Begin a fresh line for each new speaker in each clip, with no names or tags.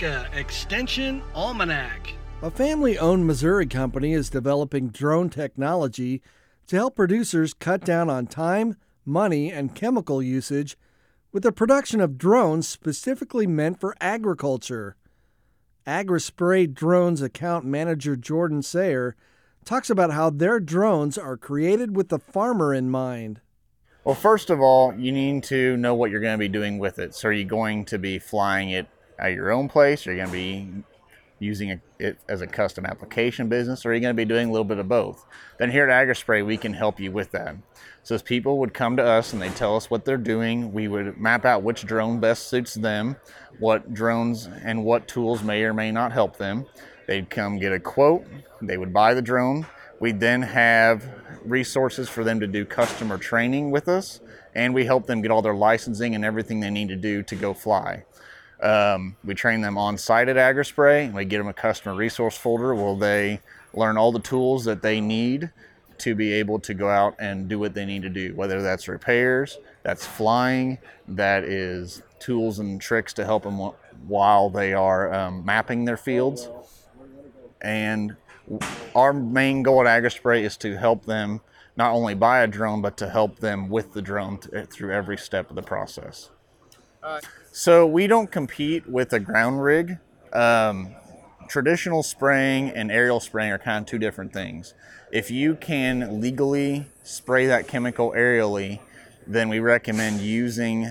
Nebraska Extension Almanac.
A family owned Missouri company is developing drone technology to help producers cut down on time, money, and chemical usage with the production of drones specifically meant for agriculture. AgriSpray Drones account manager Jordan Sayre talks about how their drones are created with the farmer in mind.
Well, first of all, you need to know what you're going to be doing with it. So, are you going to be flying it at your own place? Are you going to be using it as a custom application business, or are you going to be doing a little bit of both? Then here at AgriSpray, we can help you with that. So as people would come to us and they tell us what they're doing, we would map out which drone best suits them, what drones and what tools may or may not help them. They'd come get a quote, they would buy the drone. We'd then have resources for them to do customer training with us, and we help them get all their licensing and everything they need to do to go fly. Um, we train them on site at AgriSpray, and we get them a customer resource folder where they learn all the tools that they need to be able to go out and do what they need to do, whether that's repairs, that's flying, that is tools and tricks to help them while they are um, mapping their fields. And our main goal at AgriSpray is to help them not only buy a drone, but to help them with the drone through every step of the process. Uh, so we don't compete with a ground rig. Um, traditional spraying and aerial spraying are kind of two different things. If you can legally spray that chemical aerially, then we recommend using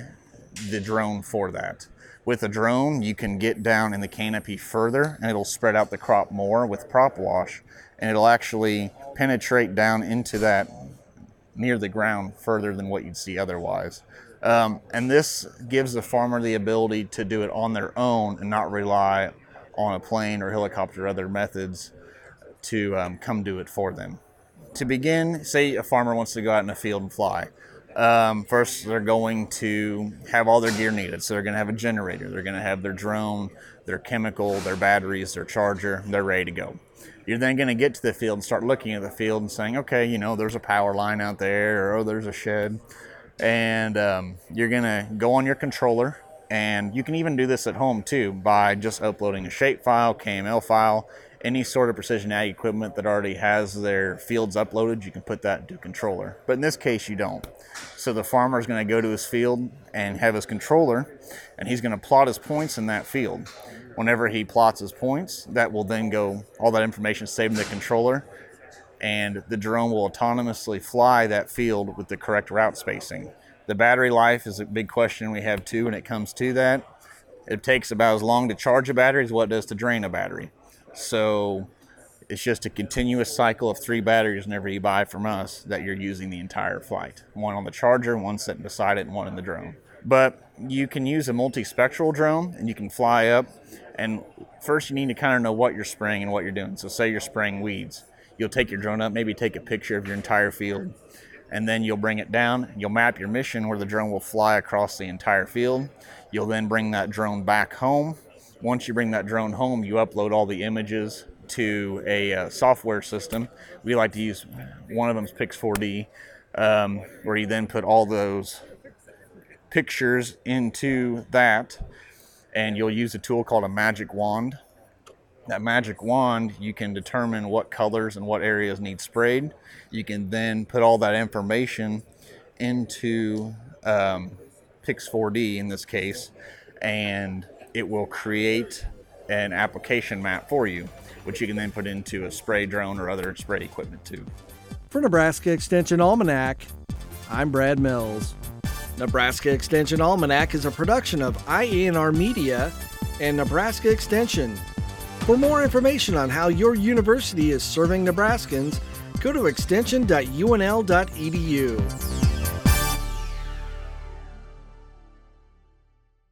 the drone for that. With a drone, you can get down in the canopy further and it'll spread out the crop more with prop wash and it'll actually penetrate down into that near the ground further than what you'd see otherwise. Um, and this gives the farmer the ability to do it on their own and not rely on a plane or helicopter or other methods to um, come do it for them. To begin, say a farmer wants to go out in a field and fly. Um, first, they're going to have all their gear needed. So they're going to have a generator, they're going to have their drone, their chemical, their batteries, their charger. They're ready to go. You're then going to get to the field and start looking at the field and saying, okay, you know, there's a power line out there, or oh, there's a shed. And um, you're gonna go on your controller and you can even do this at home too by just uploading a shape file kml file any sort of precision ag equipment that already has their fields uploaded you can put that into a controller but in this case you don't so the farmer is going to go to his field and have his controller and he's going to plot his points in that field whenever he plots his points that will then go all that information saved in the controller and the drone will autonomously fly that field with the correct route spacing. The battery life is a big question we have too when it comes to that. It takes about as long to charge a battery as what it does to drain a battery. So it's just a continuous cycle of three batteries whenever you buy from us that you're using the entire flight. One on the charger, one sitting beside it, and one in the drone. But you can use a multispectral drone and you can fly up. And first, you need to kind of know what you're spraying and what you're doing. So, say you're spraying weeds You'll take your drone up, maybe take a picture of your entire field, and then you'll bring it down. You'll map your mission where the drone will fly across the entire field. You'll then bring that drone back home. Once you bring that drone home, you upload all the images to a uh, software system. We like to use one of them is Pix4D, um, where you then put all those pictures into that, and you'll use a tool called a magic wand that magic wand, you can determine what colors and what areas need sprayed. You can then put all that information into um, Pix4D in this case, and it will create an application map for you, which you can then put into a spray drone or other spray equipment too.
For Nebraska Extension Almanac, I'm Brad Mills. Nebraska Extension Almanac is a production of IANR Media and Nebraska Extension. For more information on how your university is serving Nebraskans, go to extension.unl.edu.